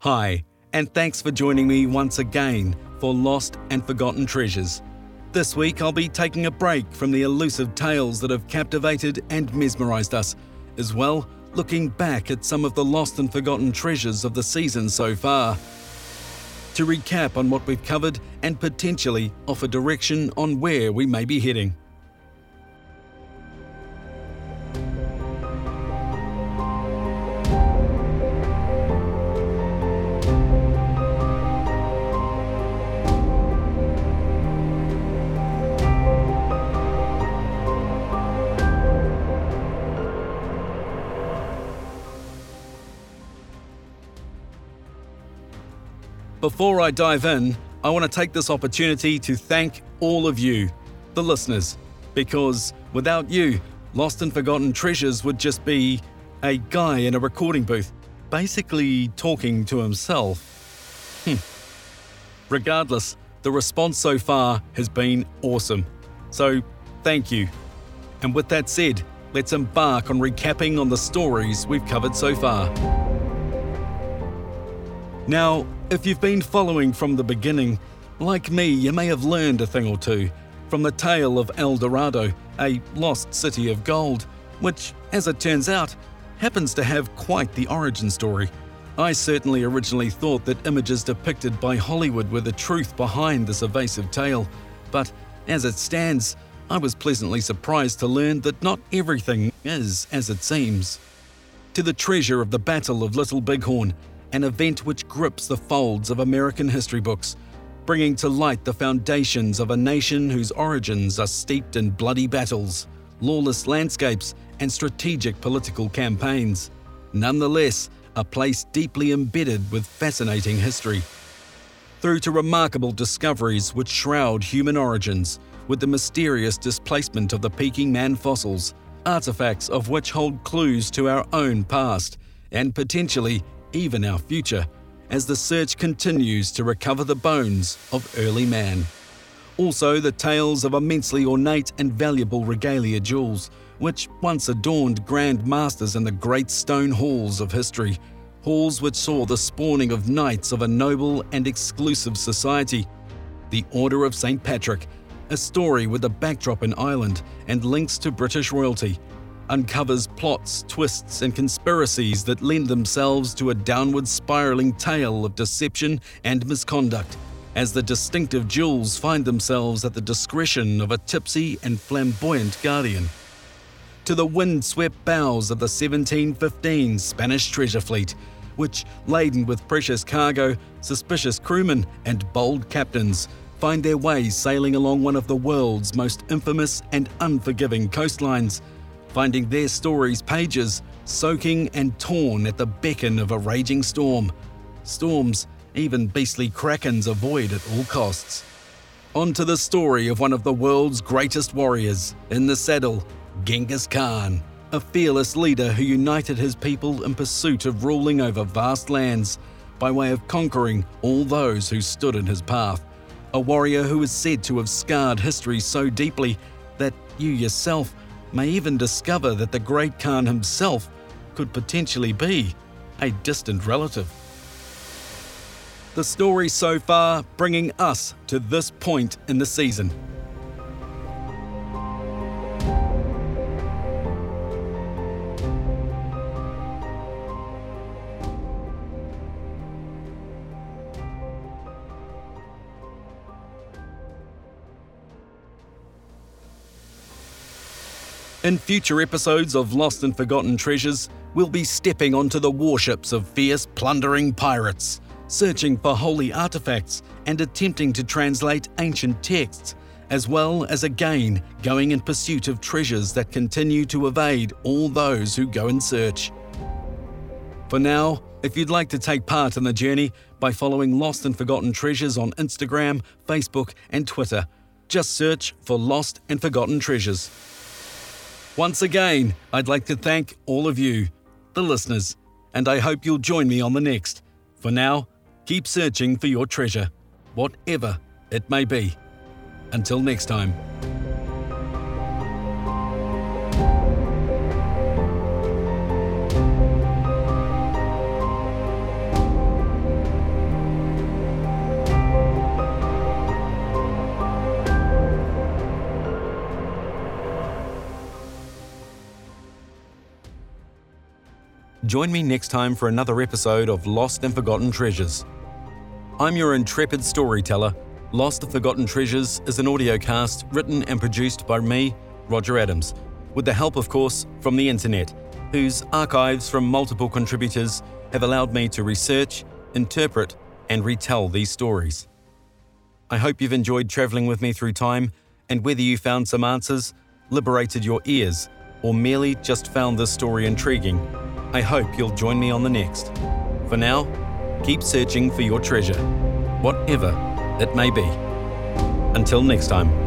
Hi, and thanks for joining me once again for Lost and Forgotten Treasures. This week I'll be taking a break from the elusive tales that have captivated and mesmerised us, as well looking back at some of the lost and forgotten treasures of the season so far. To recap on what we've covered and potentially offer direction on where we may be heading. Before I dive in, I want to take this opportunity to thank all of you, the listeners, because without you, Lost and Forgotten Treasures would just be a guy in a recording booth, basically talking to himself. Hmm. Regardless, the response so far has been awesome. So, thank you. And with that said, let's embark on recapping on the stories we've covered so far. Now, if you've been following from the beginning, like me, you may have learned a thing or two from the tale of El Dorado, a lost city of gold, which, as it turns out, happens to have quite the origin story. I certainly originally thought that images depicted by Hollywood were the truth behind this evasive tale, but as it stands, I was pleasantly surprised to learn that not everything is as it seems. To the treasure of the Battle of Little Bighorn, an event which grips the folds of American history books, bringing to light the foundations of a nation whose origins are steeped in bloody battles, lawless landscapes, and strategic political campaigns. Nonetheless, a place deeply embedded with fascinating history. Through to remarkable discoveries which shroud human origins, with the mysterious displacement of the Peking Man fossils, artifacts of which hold clues to our own past, and potentially even our future, as the search continues to recover the bones of early man. Also, the tales of immensely ornate and valuable regalia jewels, which once adorned grand masters in the great stone halls of history, halls which saw the spawning of knights of a noble and exclusive society. The Order of St. Patrick, a story with a backdrop in Ireland and links to British royalty, uncovers plots, twists, and conspiracies that lend themselves to a downward spiraling tale of deception and misconduct, as the distinctive jewels find themselves at the discretion of a tipsy and flamboyant guardian. To the wind-swept bows of the 1715 Spanish treasure fleet, which, laden with precious cargo, suspicious crewmen, and bold captains, find their way sailing along one of the world's most infamous and unforgiving coastlines – finding their stories' pages soaking and torn at the beckon of a raging storm. Storms even beastly krakens avoid at all costs. On to the story of one of the world's greatest warriors, in the saddle, Genghis Khan, a fearless leader who united his people in pursuit of ruling over vast lands by way of conquering all those who stood in his path. A warrior who is said to have scarred history so deeply that you yourself may even discover that the great Khan himself could potentially be a distant relative. The story so far bringing us to this point in the season. In future episodes of Lost and Forgotten Treasures, we'll be stepping onto the warships of fierce, plundering pirates, searching for holy artifacts and attempting to translate ancient texts, as well as again going in pursuit of treasures that continue to evade all those who go in search. For now, if you'd like to take part in the journey by following Lost and Forgotten Treasures on Instagram, Facebook, and Twitter, just search for Lost and Forgotten Treasures. Once again, I'd like to thank all of you, the listeners, and I hope you'll join me on the next. For now, keep searching for your treasure, whatever it may be. Until next time. Join me next time for another episode of Lost and Forgotten Treasures. I'm your intrepid storyteller. Lost and Forgotten Treasures is an audiocast written and produced by me, Roger Adams, with the help, of course, from the internet, whose archives from multiple contributors have allowed me to research, interpret, and retell these stories. I hope you've enjoyed travelling with me through time, and whether you found some answers, liberated your ears, or merely just found this story intriguing, I hope you'll join me on the next. For now, keep searching for your treasure, whatever it may be. Until next time.